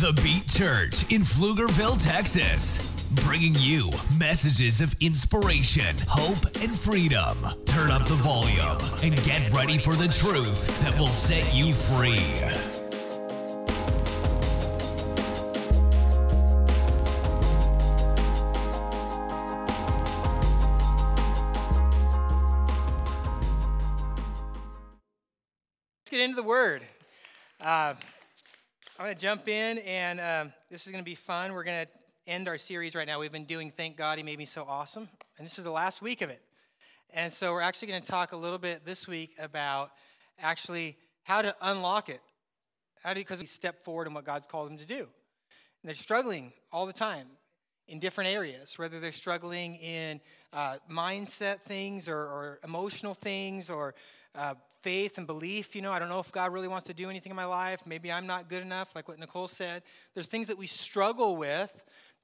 The Beat Church in Pflugerville, Texas. Bringing you messages of inspiration, hope, and freedom. Turn up the volume and get ready for the truth that will set you free. Let's get into the word. Uh, I'm going to jump in, and um, this is going to be fun. We're going to end our series right now. We've been doing Thank God He Made Me So Awesome, and this is the last week of it. And so we're actually going to talk a little bit this week about actually how to unlock it. How do because we step forward in what God's called them to do. And they're struggling all the time in different areas, whether they're struggling in uh, mindset things or, or, emotional things or uh, faith and belief. You know, I don't know if God really wants to do anything in my life. Maybe I'm not good enough, like what Nicole said. There's things that we struggle with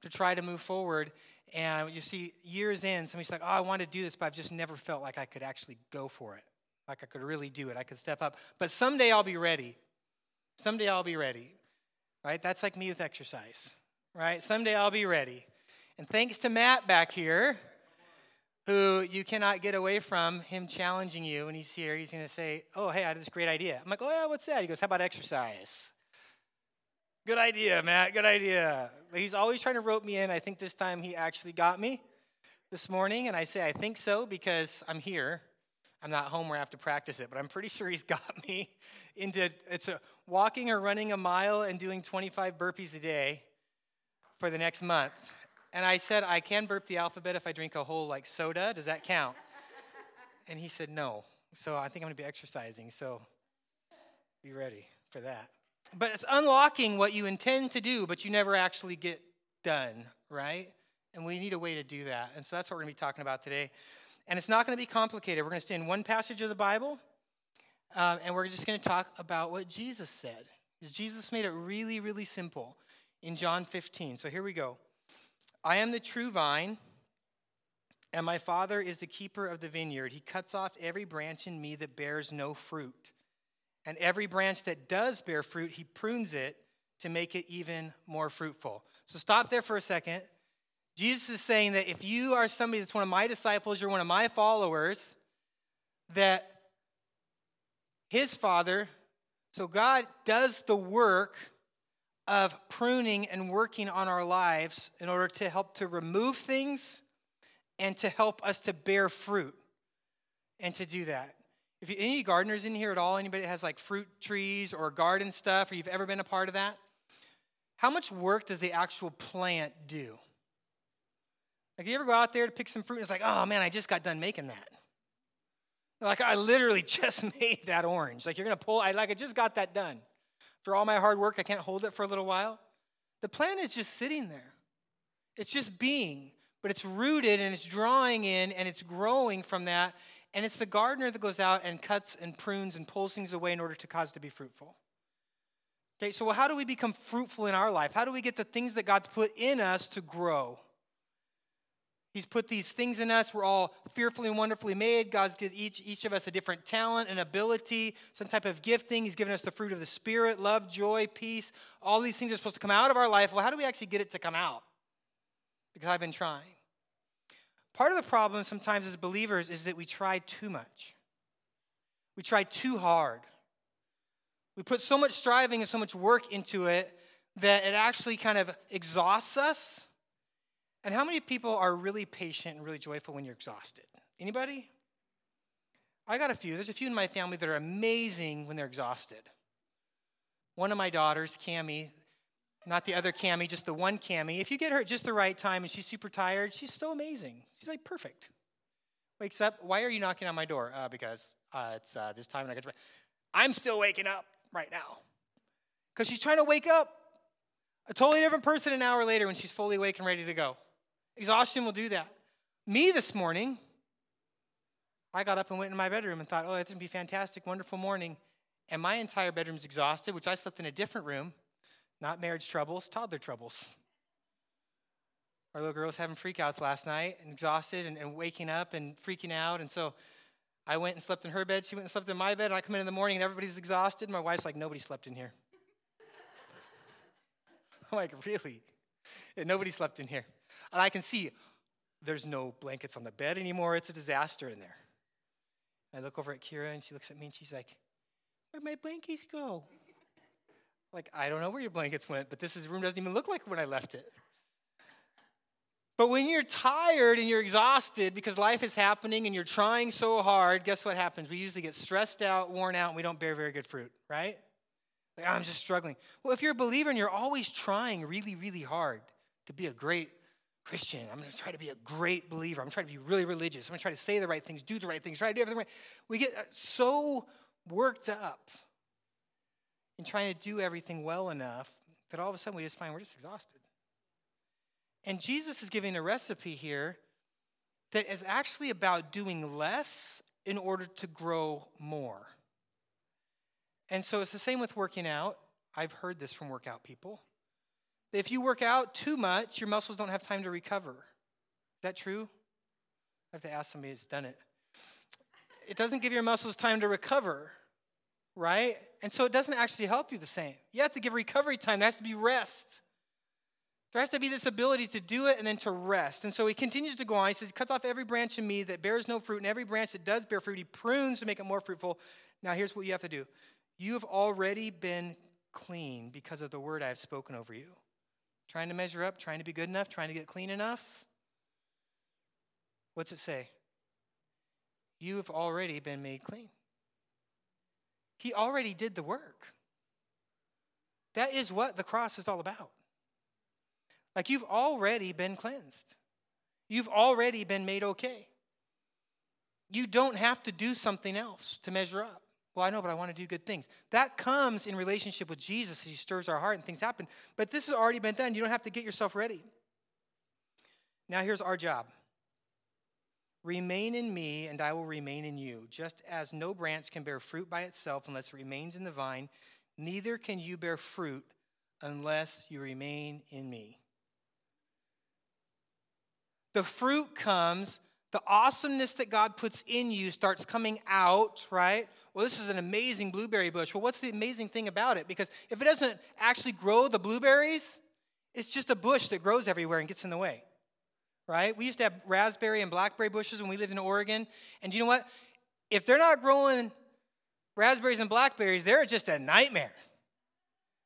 to try to move forward. And you see, years in, somebody's like, oh, I want to do this, but I've just never felt like I could actually go for it. Like I could really do it. I could step up. But someday I'll be ready. Someday I'll be ready. Right? That's like me with exercise. Right? Someday I'll be ready. And thanks to Matt back here, who you cannot get away from him challenging you when he's here. He's going to say, Oh, hey, I had this great idea. I'm like, Oh, yeah, what's that? He goes, How about exercise? Good idea, Matt. Good idea. But he's always trying to rope me in. I think this time he actually got me this morning. And I say, I think so because I'm here. I'm not home where I have to practice it, but I'm pretty sure he's got me into it's a, walking or running a mile and doing 25 burpees a day for the next month. And I said, I can burp the alphabet if I drink a whole like soda. Does that count? and he said, no. So I think I'm going to be exercising. So be ready for that. But it's unlocking what you intend to do, but you never actually get done, right? And we need a way to do that. And so that's what we're going to be talking about today. And it's not going to be complicated. We're going to stay in one passage of the Bible, um, and we're just going to talk about what Jesus said. Jesus made it really, really simple in John 15. So here we go. I am the true vine, and my Father is the keeper of the vineyard. He cuts off every branch in me that bears no fruit. And every branch that does bear fruit, he prunes it to make it even more fruitful. So stop there for a second. Jesus is saying that if you are somebody that's one of my disciples, you're one of my followers, that his Father, so God does the work of pruning and working on our lives in order to help to remove things and to help us to bear fruit and to do that. If you, any gardeners in here at all, anybody that has like fruit trees or garden stuff, or you've ever been a part of that, how much work does the actual plant do? Like, you ever go out there to pick some fruit and it's like, oh man, I just got done making that. Like, I literally just made that orange. Like, you're gonna pull, I like, I just got that done. For all my hard work, I can't hold it for a little while. The plant is just sitting there. It's just being, but it's rooted and it's drawing in and it's growing from that. And it's the gardener that goes out and cuts and prunes and pulls things away in order to cause to be fruitful. Okay, so how do we become fruitful in our life? How do we get the things that God's put in us to grow? He's put these things in us. We're all fearfully and wonderfully made. God's given each, each of us a different talent and ability, some type of gifting. He's given us the fruit of the Spirit love, joy, peace. All these things are supposed to come out of our life. Well, how do we actually get it to come out? Because I've been trying. Part of the problem sometimes as believers is that we try too much, we try too hard. We put so much striving and so much work into it that it actually kind of exhausts us and how many people are really patient and really joyful when you're exhausted? Anybody? I got a few. There's a few in my family that are amazing when they're exhausted. One of my daughters, Cami, not the other Cami, just the one Cami. If you get her at just the right time and she's super tired, she's so amazing. She's like perfect. Wakes up. Why are you knocking on my door? Uh, because uh, it's uh, this time and I got to. I'm still waking up right now. Because she's trying to wake up. A totally different person an hour later when she's fully awake and ready to go. Exhaustion will do that. Me this morning, I got up and went in my bedroom and thought, oh, it's going to be fantastic, wonderful morning. And my entire bedroom's exhausted, which I slept in a different room, not marriage troubles, toddler troubles. Our little girl was having freakouts last night and exhausted and, and waking up and freaking out. And so I went and slept in her bed. She went and slept in my bed. And I come in in the morning and everybody's exhausted. My wife's like, nobody slept in here. I'm like, really? And nobody slept in here. And I can see there's no blankets on the bed anymore. It's a disaster in there. I look over at Kira and she looks at me and she's like, Where'd my blankets go? Like, I don't know where your blankets went, but this is, room doesn't even look like when I left it. But when you're tired and you're exhausted because life is happening and you're trying so hard, guess what happens? We usually get stressed out, worn out, and we don't bear very good fruit, right? Like, I'm just struggling. Well, if you're a believer and you're always trying really, really hard to be a great Christian, I'm going to try to be a great believer. I'm trying to be really religious. I'm going to try to say the right things, do the right things, try to do everything right. We get uh, so worked up in trying to do everything well enough that all of a sudden we just find we're just exhausted. And Jesus is giving a recipe here that is actually about doing less in order to grow more. And so it's the same with working out. I've heard this from workout people. If you work out too much, your muscles don't have time to recover. Is that true? I have to ask somebody that's done it. It doesn't give your muscles time to recover, right? And so it doesn't actually help you the same. You have to give recovery time. There has to be rest. There has to be this ability to do it and then to rest. And so he continues to go on. He says, He cuts off every branch in me that bears no fruit, and every branch that does bear fruit, he prunes to make it more fruitful. Now, here's what you have to do you have already been clean because of the word I have spoken over you. Trying to measure up, trying to be good enough, trying to get clean enough. What's it say? You have already been made clean. He already did the work. That is what the cross is all about. Like you've already been cleansed, you've already been made okay. You don't have to do something else to measure up. Well, I know, but I want to do good things. That comes in relationship with Jesus as He stirs our heart and things happen. But this has already been done. You don't have to get yourself ready. Now, here's our job Remain in me, and I will remain in you. Just as no branch can bear fruit by itself unless it remains in the vine, neither can you bear fruit unless you remain in me. The fruit comes, the awesomeness that God puts in you starts coming out, right? Well, this is an amazing blueberry bush. Well, what's the amazing thing about it? Because if it doesn't actually grow the blueberries, it's just a bush that grows everywhere and gets in the way, right? We used to have raspberry and blackberry bushes when we lived in Oregon. And you know what? If they're not growing raspberries and blackberries, they're just a nightmare.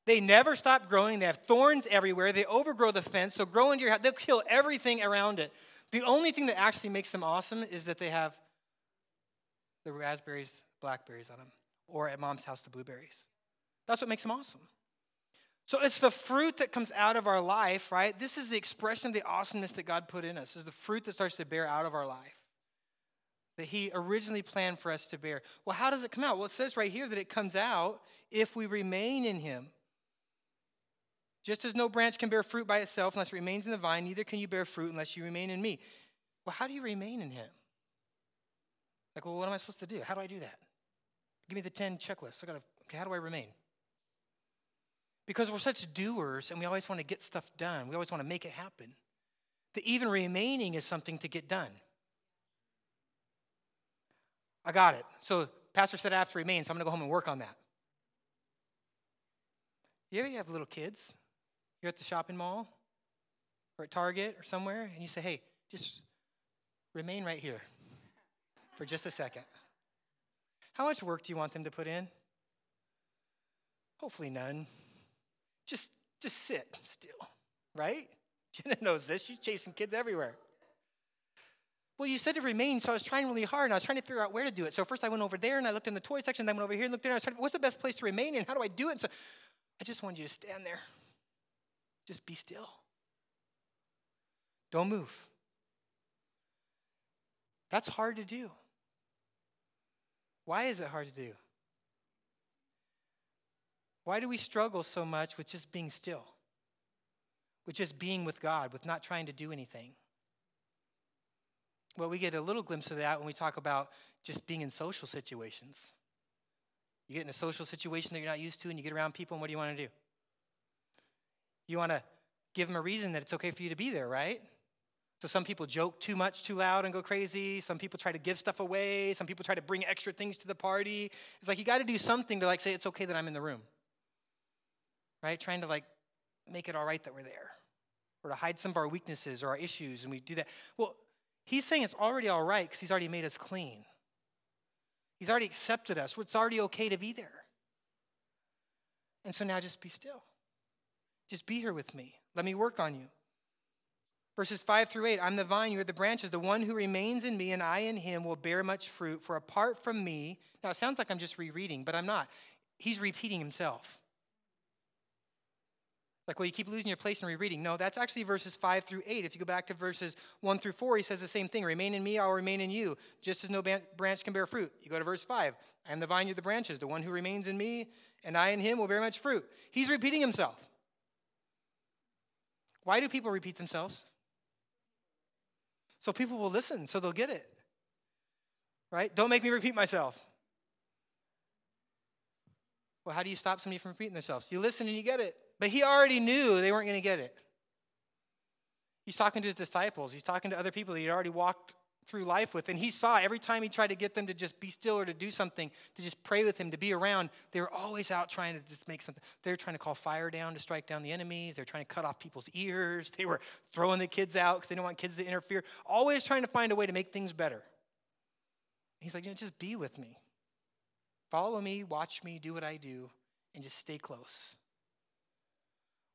They never stop growing. They have thorns everywhere. They overgrow the fence. So grow into your house. They'll kill everything around it. The only thing that actually makes them awesome is that they have the raspberries, blackberries on them, or at mom's house, the blueberries. That's what makes them awesome. So it's the fruit that comes out of our life, right? This is the expression of the awesomeness that God put in us. Is the fruit that starts to bear out of our life that He originally planned for us to bear. Well, how does it come out? Well, it says right here that it comes out if we remain in Him. Just as no branch can bear fruit by itself unless it remains in the vine, neither can you bear fruit unless you remain in me. Well, how do you remain in him? Like, well, what am I supposed to do? How do I do that? Give me the 10 checklists. I gotta, okay, how do I remain? Because we're such doers and we always want to get stuff done. We always want to make it happen. That even remaining is something to get done. I got it. So, Pastor said I have to remain, so I'm to go home and work on that. You ever have little kids you're at the shopping mall or at Target or somewhere, and you say, hey, just remain right here for just a second. How much work do you want them to put in? Hopefully none. Just just sit still, right? Jenna knows this. She's chasing kids everywhere. Well, you said to remain, so I was trying really hard, and I was trying to figure out where to do it. So first I went over there, and I looked in the toy section, then I went over here and looked there, and I was trying, what's the best place to remain in? How do I do it? And so I just wanted you to stand there. Just be still. Don't move. That's hard to do. Why is it hard to do? Why do we struggle so much with just being still? With just being with God, with not trying to do anything? Well, we get a little glimpse of that when we talk about just being in social situations. You get in a social situation that you're not used to, and you get around people, and what do you want to do? You want to give them a reason that it's okay for you to be there, right? So some people joke too much, too loud, and go crazy. Some people try to give stuff away. Some people try to bring extra things to the party. It's like you got to do something to like say it's okay that I'm in the room, right? Trying to like make it all right that we're there, or to hide some of our weaknesses or our issues, and we do that. Well, he's saying it's already all right because he's already made us clean. He's already accepted us. It's already okay to be there. And so now just be still. Just be here with me. Let me work on you. Verses 5 through 8 I'm the vine, you are the branches. The one who remains in me and I in him will bear much fruit, for apart from me, now it sounds like I'm just rereading, but I'm not. He's repeating himself. Like, well, you keep losing your place in rereading. No, that's actually verses 5 through 8. If you go back to verses 1 through 4, he says the same thing Remain in me, I'll remain in you, just as no branch can bear fruit. You go to verse 5 I am the vine, you're the branches. The one who remains in me and I in him will bear much fruit. He's repeating himself. Why do people repeat themselves? So people will listen, so they'll get it. Right? Don't make me repeat myself. Well, how do you stop somebody from repeating themselves? You listen and you get it. But he already knew they weren't going to get it. He's talking to his disciples, he's talking to other people that he'd already walked through life with. And he saw every time he tried to get them to just be still or to do something, to just pray with him, to be around, they were always out trying to just make something. They were trying to call fire down to strike down the enemies. They were trying to cut off people's ears. They were throwing the kids out because they didn't want kids to interfere. Always trying to find a way to make things better. He's like, you know, just be with me. Follow me, watch me, do what I do, and just stay close.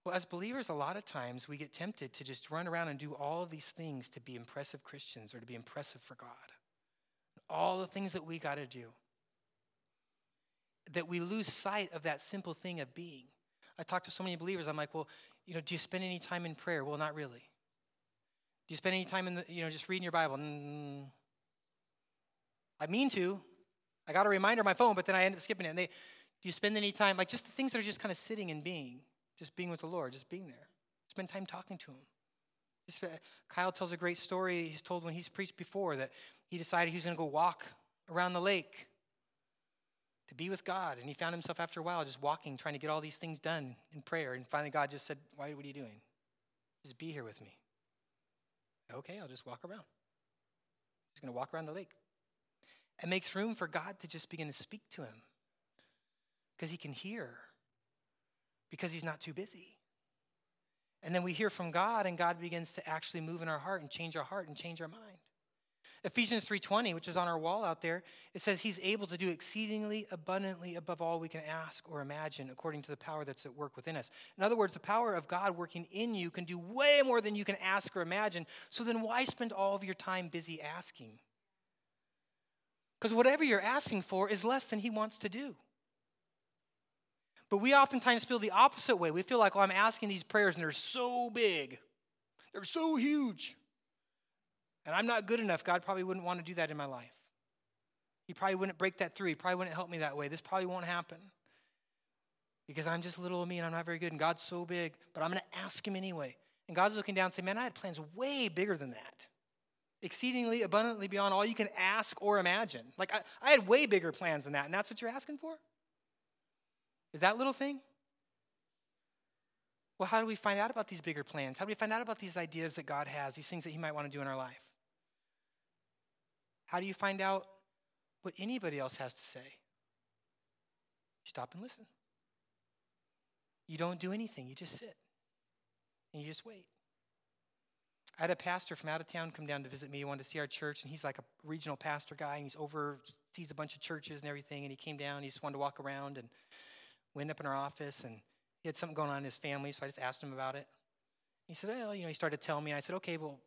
Well, as believers, a lot of times we get tempted to just run around and do all of these things to be impressive Christians or to be impressive for God. All the things that we got to do. That we lose sight of that simple thing of being. I talk to so many believers, I'm like, well, you know, do you spend any time in prayer? Well, not really. Do you spend any time in the, you know, just reading your Bible? Mm, I mean to. I got a reminder on my phone, but then I end up skipping it. And they, do you spend any time, like just the things that are just kind of sitting and being? Just being with the Lord, just being there. Spend time talking to Him. Kyle tells a great story he's told when he's preached before that he decided he was going to go walk around the lake to be with God. And he found himself after a while just walking, trying to get all these things done in prayer. And finally, God just said, Why, what are you doing? Just be here with me. Okay, I'll just walk around. He's going to walk around the lake. It makes room for God to just begin to speak to him because he can hear because he's not too busy. And then we hear from God and God begins to actually move in our heart and change our heart and change our mind. Ephesians 3:20, which is on our wall out there, it says he's able to do exceedingly abundantly above all we can ask or imagine according to the power that's at work within us. In other words, the power of God working in you can do way more than you can ask or imagine. So then why spend all of your time busy asking? Because whatever you're asking for is less than he wants to do. But we oftentimes feel the opposite way. We feel like, well, I'm asking these prayers and they're so big, they're so huge. And I'm not good enough. God probably wouldn't want to do that in my life. He probably wouldn't break that through. He probably wouldn't help me that way. This probably won't happen because I'm just little of me and I'm not very good. And God's so big, but I'm going to ask Him anyway. And God's looking down and saying, Man, I had plans way bigger than that. Exceedingly abundantly beyond all you can ask or imagine. Like, I, I had way bigger plans than that. And that's what you're asking for? Is that little thing? Well, how do we find out about these bigger plans? How do we find out about these ideas that God has, these things that He might want to do in our life? How do you find out what anybody else has to say? You stop and listen. You don't do anything, you just sit and you just wait. I had a pastor from out of town come down to visit me. He wanted to see our church, and he's like a regional pastor guy, and he's oversees a bunch of churches and everything. And he came down, he just wanted to walk around, and went up in our office and he had something going on in his family, so I just asked him about it. He said, Well, you know, he started telling me, and I said, Okay, well,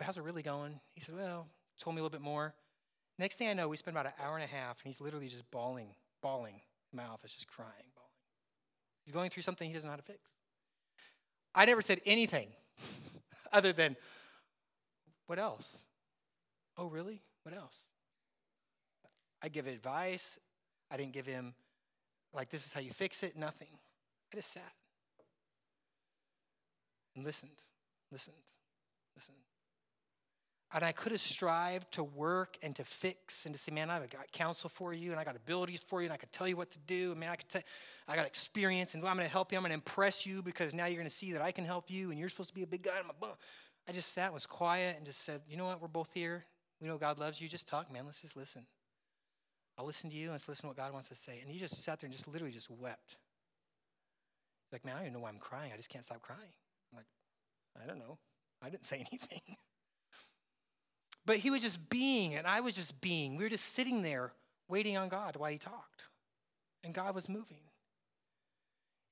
how's it really going? He said, Well, told me a little bit more. Next thing I know, we spent about an hour and a half, and he's literally just bawling, bawling in my office, just crying, bawling. He's going through something he doesn't know how to fix. I never said anything other than, What else? Oh, really? What else? I give advice. I didn't give him like this is how you fix it, nothing. I just sat and listened, listened, listened. And I could have strived to work and to fix and to say, man, I've got counsel for you and I got abilities for you and I could tell you what to do. And man, I could tell, I got experience and I'm going to help you. I'm going to impress you because now you're going to see that I can help you and you're supposed to be a big guy. I just sat, was quiet, and just said, you know what? We're both here. We know God loves you. Just talk, man. Let's just listen. I'll listen to you. Let's listen to what God wants to say. And he just sat there and just literally just wept. like, man, I don't even know why I'm crying. I just can't stop crying. I'm like, I don't know. I didn't say anything. but he was just being, and I was just being. We were just sitting there waiting on God while he talked. And God was moving.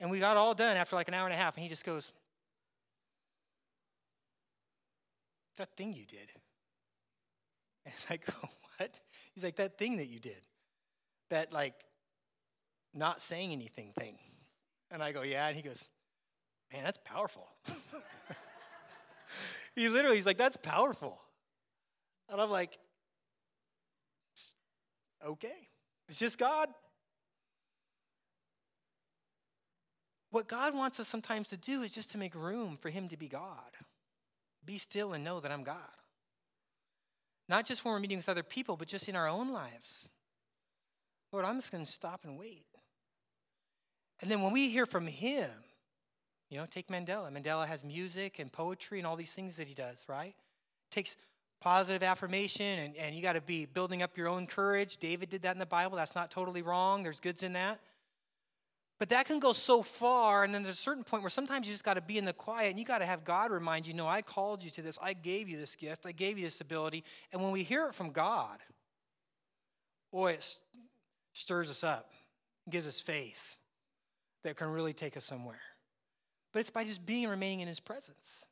And we got all done after like an hour and a half, and he just goes, That thing you did. And I go, What? He's like, That thing that you did. That, like, not saying anything thing. And I go, Yeah. And he goes, Man, that's powerful. he literally, he's like, That's powerful. And I'm like, Okay. It's just God. What God wants us sometimes to do is just to make room for Him to be God. Be still and know that I'm God. Not just when we're meeting with other people, but just in our own lives. Lord, I'm just going to stop and wait. And then when we hear from Him, you know, take Mandela. Mandela has music and poetry and all these things that he does, right? Takes positive affirmation and, and you got to be building up your own courage. David did that in the Bible. That's not totally wrong. There's goods in that. But that can go so far, and then there's a certain point where sometimes you just got to be in the quiet and you got to have God remind you, no, I called you to this. I gave you this gift. I gave you this ability. And when we hear it from God, boy, it stirs us up, gives us faith that can really take us somewhere. But it's by just being and remaining in His presence.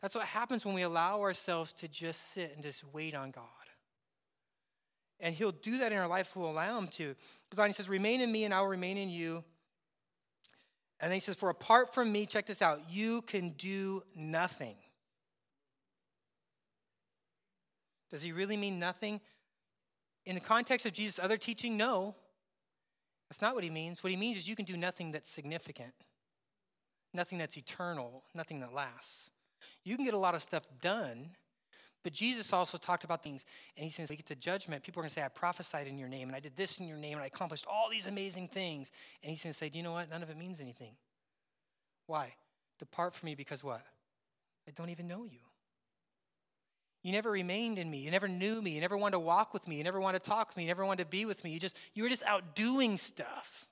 That's what happens when we allow ourselves to just sit and just wait on God. And he'll do that in our life, if we'll allow him to. Because he says, Remain in me, and I will remain in you. And then he says, For apart from me, check this out, you can do nothing. Does he really mean nothing? In the context of Jesus' other teaching, no. That's not what he means. What he means is you can do nothing that's significant, nothing that's eternal, nothing that lasts. You can get a lot of stuff done but Jesus also talked about things, and he says, we get to judgment. People are going to say, I prophesied in your name, and I did this in your name, and I accomplished all these amazing things. And he's going to say, Do you know what? None of it means anything. Why? Depart from me because what? I don't even know you. You never remained in me. You never knew me. You never wanted to walk with me. You never wanted to talk with me. You never wanted to be with me. You just you were just out doing stuff.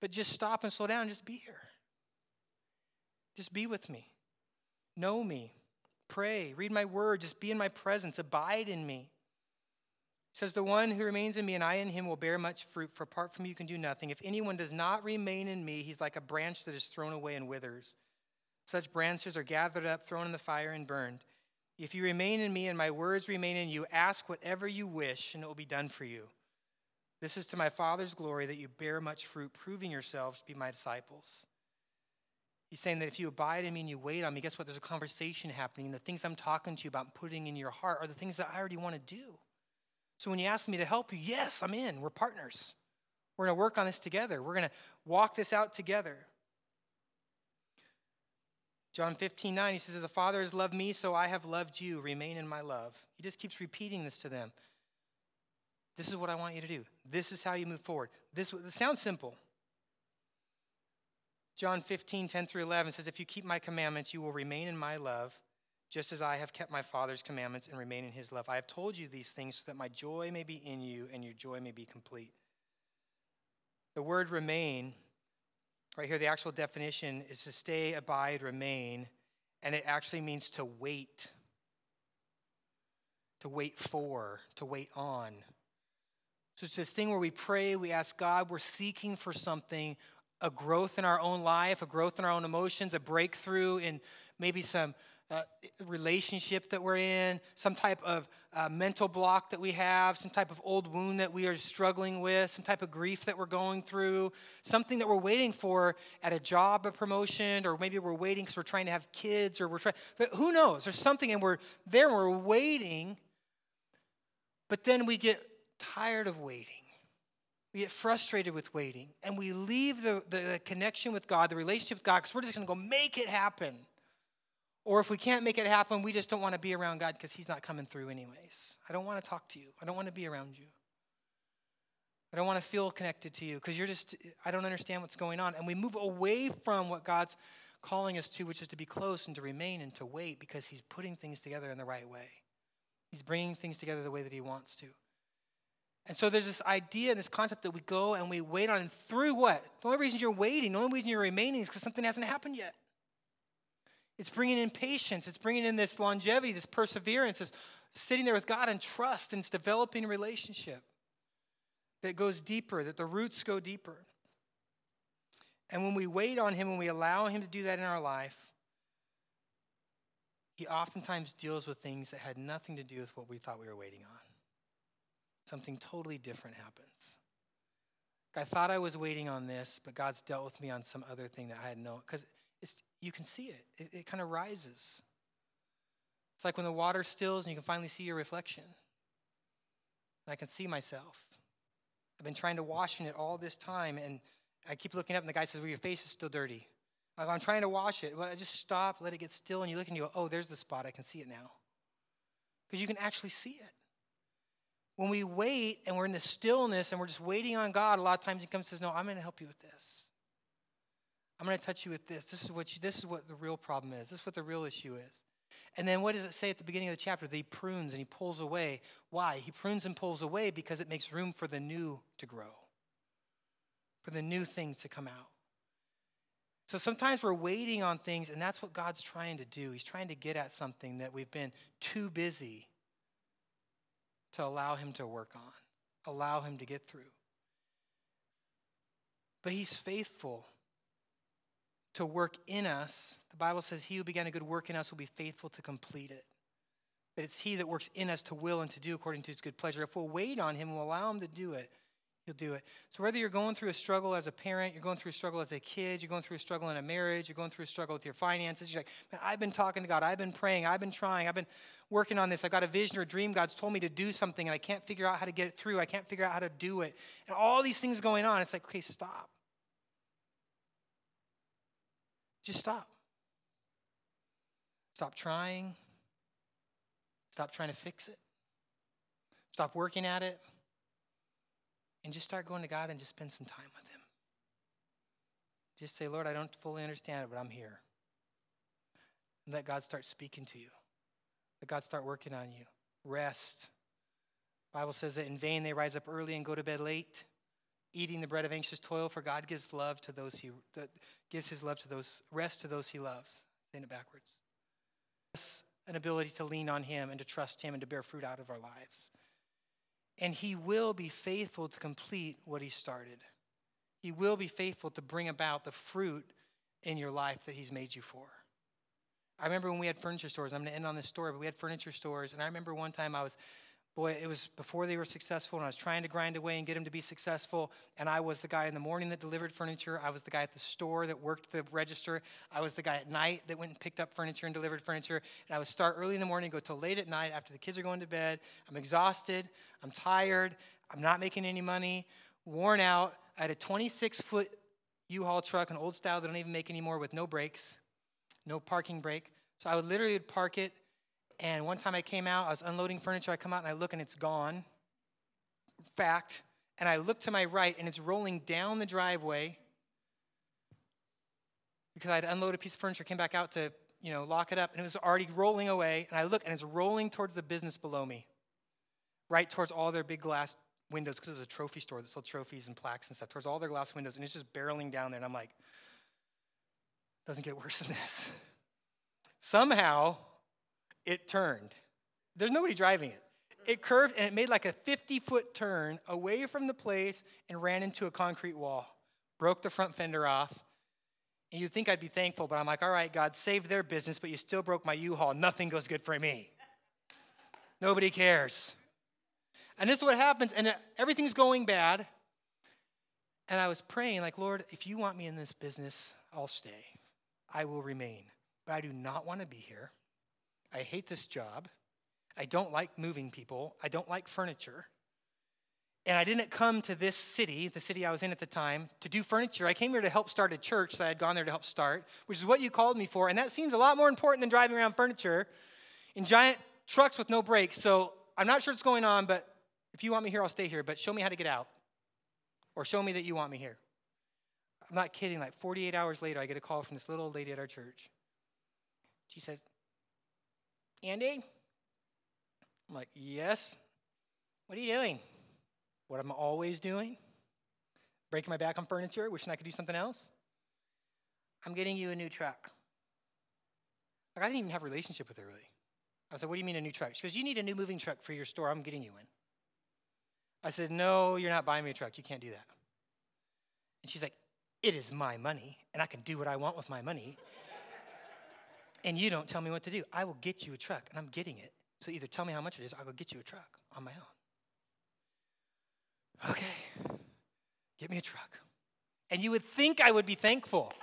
But just stop and slow down and just be here. Just be with me. Know me. Pray, read my word, just be in my presence, abide in me. It says, The one who remains in me and I in him will bear much fruit, for apart from you can do nothing. If anyone does not remain in me, he's like a branch that is thrown away and withers. Such branches are gathered up, thrown in the fire, and burned. If you remain in me and my words remain in you, ask whatever you wish, and it will be done for you. This is to my Father's glory that you bear much fruit, proving yourselves to be my disciples. He's saying that if you abide in me and you wait on me, guess what? There's a conversation happening. The things I'm talking to you about putting in your heart are the things that I already want to do. So when you ask me to help you, yes, I'm in. We're partners. We're going to work on this together. We're going to walk this out together. John 15, 9, he says, The Father has loved me, so I have loved you. Remain in my love. He just keeps repeating this to them. This is what I want you to do. This is how you move forward. This, this sounds simple. John 15, 10 through 11 says, If you keep my commandments, you will remain in my love, just as I have kept my Father's commandments and remain in his love. I have told you these things so that my joy may be in you and your joy may be complete. The word remain, right here, the actual definition is to stay, abide, remain, and it actually means to wait, to wait for, to wait on. So it's this thing where we pray, we ask God, we're seeking for something, a growth in our own life, a growth in our own emotions, a breakthrough in maybe some uh, relationship that we're in, some type of uh, mental block that we have, some type of old wound that we are struggling with, some type of grief that we're going through, something that we're waiting for at a job, a promotion, or maybe we're waiting because we're trying to have kids, or we're trying, who knows? There's something, and we're there, and we're waiting, but then we get tired of waiting. We get frustrated with waiting and we leave the, the connection with God, the relationship with God, because we're just going to go make it happen. Or if we can't make it happen, we just don't want to be around God because He's not coming through, anyways. I don't want to talk to you. I don't want to be around you. I don't want to feel connected to you because you're just, I don't understand what's going on. And we move away from what God's calling us to, which is to be close and to remain and to wait because He's putting things together in the right way. He's bringing things together the way that He wants to. And so there's this idea and this concept that we go and we wait on, and through what? The only reason you're waiting, the only reason you're remaining is because something hasn't happened yet. It's bringing in patience, it's bringing in this longevity, this perseverance, this sitting there with God and trust, and it's developing a relationship that goes deeper, that the roots go deeper. And when we wait on Him, when we allow Him to do that in our life, He oftentimes deals with things that had nothing to do with what we thought we were waiting on something totally different happens. I thought I was waiting on this, but God's dealt with me on some other thing that I had no, because you can see it. It, it kind of rises. It's like when the water stills and you can finally see your reflection. And I can see myself. I've been trying to wash in it all this time, and I keep looking up, and the guy says, Well, your face is still dirty. I'm trying to wash it. Well, I just stop, let it get still, and you look and you go, Oh, there's the spot. I can see it now. Because you can actually see it when we wait and we're in the stillness and we're just waiting on God, a lot of times He comes and says, No, I'm going to help you with this. I'm going to touch you with this. This is what you, this is what the real problem is. This is what the real issue is. And then what does it say at the beginning of the chapter? That he prunes and he pulls away. Why? He prunes and pulls away because it makes room for the new to grow, for the new things to come out. So sometimes we're waiting on things, and that's what God's trying to do. He's trying to get at something that we've been too busy to allow Him to work on, allow Him to get through. But He's faithful to work in us. The Bible says, He who began a good work in us will be faithful to complete it. That it's He that works in us to will and to do according to His good pleasure. If we'll wait on Him, and we'll allow Him to do it, He'll do it. So, whether you're going through a struggle as a parent, you're going through a struggle as a kid, you're going through a struggle in a marriage, you're going through a struggle with your finances, you're like, man, I've been talking to God, I've been praying, I've been trying, I've been working on this. I've got a vision or a dream. God's told me to do something, and I can't figure out how to get it through. I can't figure out how to do it. And all these things going on. It's like, okay, stop. Just stop. Stop trying. Stop trying to fix it. Stop working at it and just start going to God and just spend some time with Him. Just say, Lord, I don't fully understand it, but I'm here. And let God start speaking to you. Let God start working on you. Rest. Bible says that in vain they rise up early and go to bed late, eating the bread of anxious toil, for God gives love to those he gives his love to those rest to those he loves. Saying it backwards. An ability to lean on him and to trust him and to bear fruit out of our lives and he will be faithful to complete what he started. He will be faithful to bring about the fruit in your life that he's made you for. I remember when we had furniture stores, I'm going to end on this story, but we had furniture stores, and I remember one time I was boy, it was before they were successful, and I was trying to grind away and get them to be successful. And I was the guy in the morning that delivered furniture. I was the guy at the store that worked the register. I was the guy at night that went and picked up furniture and delivered furniture. And I would start early in the morning, go till late at night after the kids are going to bed. I'm exhausted. I'm tired. I'm not making any money. Worn out. I had a 26 foot U-Haul truck, an old style that I don't even make anymore, with no brakes, no parking brake. So I would literally park it and one time I came out, I was unloading furniture. I come out and I look and it's gone. Fact. And I look to my right and it's rolling down the driveway because I'd unloaded a piece of furniture, came back out to, you know, lock it up, and it was already rolling away. And I look and it's rolling towards the business below me, right towards all their big glass windows, because it was a trophy store that sold trophies and plaques and stuff, towards all their glass windows. And it's just barreling down there. And I'm like, doesn't get worse than this. Somehow, it turned. There's nobody driving it. It curved and it made like a 50 foot turn away from the place and ran into a concrete wall, broke the front fender off. And you'd think I'd be thankful, but I'm like, all right, God saved their business, but you still broke my U Haul. Nothing goes good for me. Nobody cares. And this is what happens, and everything's going bad. And I was praying, like, Lord, if you want me in this business, I'll stay. I will remain. But I do not want to be here. I hate this job. I don't like moving people. I don't like furniture. And I didn't come to this city, the city I was in at the time, to do furniture. I came here to help start a church that I had gone there to help start, which is what you called me for. And that seems a lot more important than driving around furniture in giant trucks with no brakes. So I'm not sure what's going on, but if you want me here, I'll stay here. But show me how to get out. Or show me that you want me here. I'm not kidding. Like 48 hours later, I get a call from this little old lady at our church. She says, Andy? I'm like, Yes. What are you doing? What I'm always doing? Breaking my back on furniture, wishing I could do something else? I'm getting you a new truck. Like, I didn't even have a relationship with her, really. I said, What do you mean a new truck? She goes, You need a new moving truck for your store. I'm getting you one. I said, No, you're not buying me a truck. You can't do that. And she's like, It is my money, and I can do what I want with my money. And you don't tell me what to do. I will get you a truck, and I'm getting it. So either tell me how much it is, or I will go get you a truck on my own. Okay, get me a truck. And you would think I would be thankful.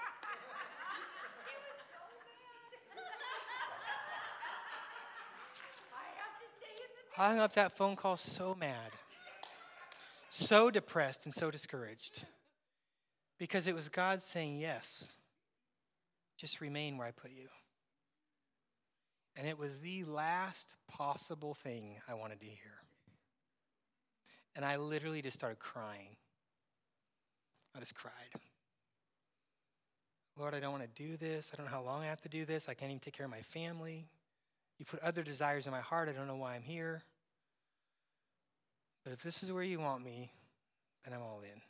I hung up that phone call so mad, so depressed, and so discouraged because it was God saying, Yes, just remain where I put you. And it was the last possible thing I wanted to hear. And I literally just started crying. I just cried. Lord, I don't want to do this. I don't know how long I have to do this. I can't even take care of my family. You put other desires in my heart. I don't know why I'm here. But if this is where you want me, then I'm all in.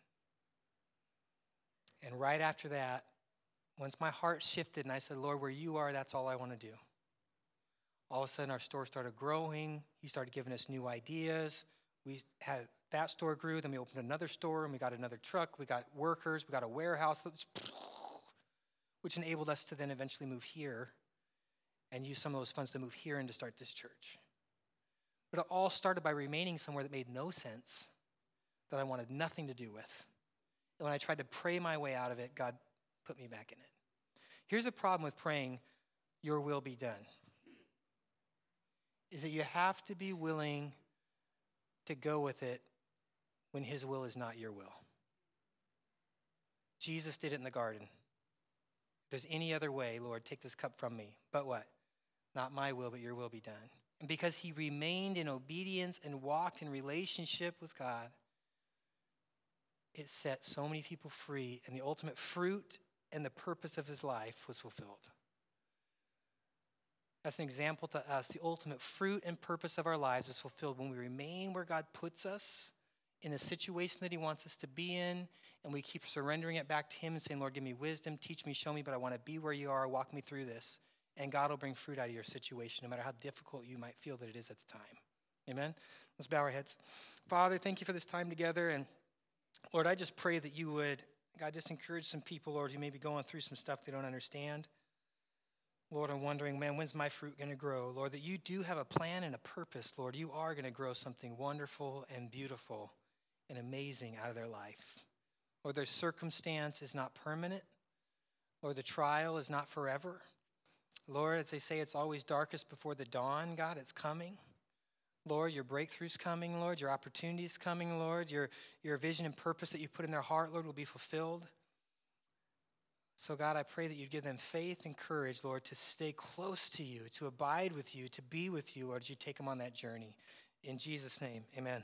And right after that, once my heart shifted and I said, Lord, where you are, that's all I want to do. All of a sudden, our store started growing. He started giving us new ideas. We had that store grew, then we opened another store and we got another truck. We got workers, we got a warehouse, which enabled us to then eventually move here and use some of those funds to move here and to start this church. But it all started by remaining somewhere that made no sense, that I wanted nothing to do with. And when I tried to pray my way out of it, God put me back in it. Here's the problem with praying, Your will be done, is that you have to be willing to go with it when His will is not your will. Jesus did it in the garden. If there's any other way, Lord, take this cup from me. But what? Not my will, but your will be done. And because he remained in obedience and walked in relationship with God, it set so many people free, and the ultimate fruit and the purpose of his life was fulfilled. That's an example to us. The ultimate fruit and purpose of our lives is fulfilled when we remain where God puts us in the situation that He wants us to be in, and we keep surrendering it back to Him and saying, Lord, give me wisdom, teach me, show me, but I want to be where you are, walk me through this. And God will bring fruit out of your situation, no matter how difficult you might feel that it is at the time. Amen? Let's bow our heads. Father, thank you for this time together. And Lord, I just pray that you would, God, just encourage some people, Lord, who may be going through some stuff they don't understand. Lord, I'm wondering, man, when's my fruit going to grow? Lord, that you do have a plan and a purpose, Lord. You are going to grow something wonderful and beautiful and amazing out of their life. Lord, their circumstance is not permanent. Lord, the trial is not forever. Lord, as they say, it's always darkest before the dawn. God, it's coming. Lord, your breakthrough's coming, Lord. Your opportunity's coming, Lord. Your, your vision and purpose that you put in their heart, Lord, will be fulfilled. So, God, I pray that you'd give them faith and courage, Lord, to stay close to you, to abide with you, to be with you, Lord, as you take them on that journey. In Jesus' name, amen.